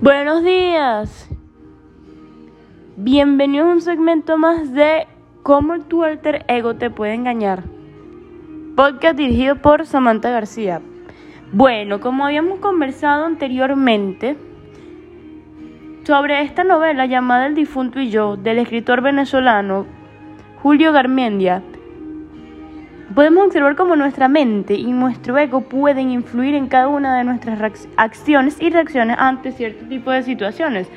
Buenos días. Bienvenidos a un segmento más de cómo tu alter ego te puede engañar. Podcast dirigido por Samantha García. Bueno, como habíamos conversado anteriormente sobre esta novela llamada El difunto y yo del escritor venezolano Julio Garmendia, podemos observar cómo nuestra mente y nuestro ego pueden influir en cada una de nuestras acciones y reacciones ante cierto tipo de situaciones.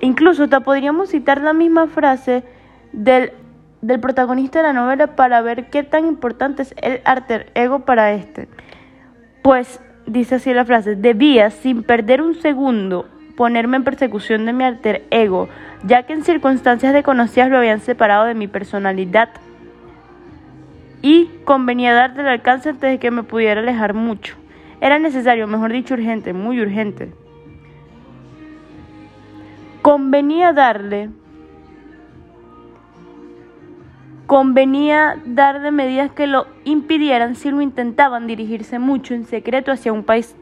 Incluso te podríamos citar la misma frase del, del protagonista de la novela para ver qué tan importante es el alter ego para este. Pues dice así la frase, debía sin perder un segundo ponerme en persecución de mi alter ego, ya que en circunstancias desconocidas lo habían separado de mi personalidad y convenía darle el alcance antes de que me pudiera alejar mucho. Era necesario, mejor dicho, urgente, muy urgente. Convenía darle, convenía darle medidas que lo impidieran si lo intentaban dirigirse mucho en secreto hacia un país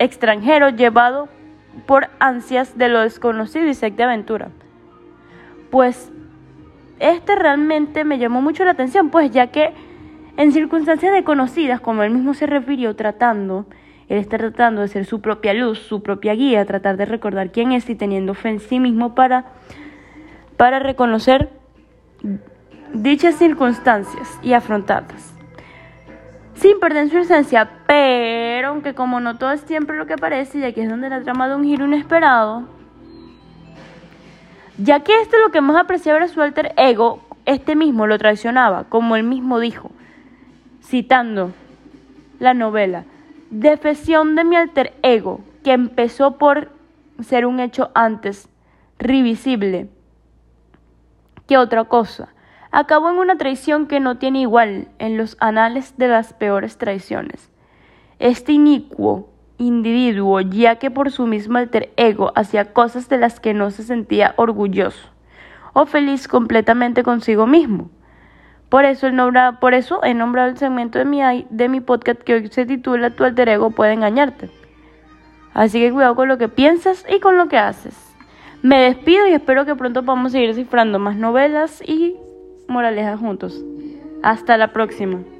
extranjero llevado por ansias de lo desconocido y sed de aventura. Pues este realmente me llamó mucho la atención, pues ya que en circunstancias desconocidas, como él mismo se refirió, tratando, él está tratando de ser su propia luz, su propia guía, tratar de recordar quién es y teniendo fe en sí mismo para, para reconocer dichas circunstancias y afrontarlas. Sin perder su esencia, pero aunque como no todo es siempre lo que parece, y aquí es donde la trama de un giro inesperado, ya que esto es lo que más apreciaba su alter ego, este mismo lo traicionaba, como él mismo dijo, citando la novela, defesión de mi alter ego, que empezó por ser un hecho antes revisible que otra cosa, acabó en una traición que no tiene igual en los anales de las peores traiciones. Este inicuo individuo, ya que por su mismo alter ego hacía cosas de las que no se sentía orgulloso o feliz completamente consigo mismo. Por eso, el por eso he nombrado el segmento de mi, de mi podcast que hoy se titula Tu alter ego puede engañarte. Así que cuidado con lo que piensas y con lo que haces. Me despido y espero que pronto podamos seguir cifrando más novelas y moralejas juntos. Hasta la próxima.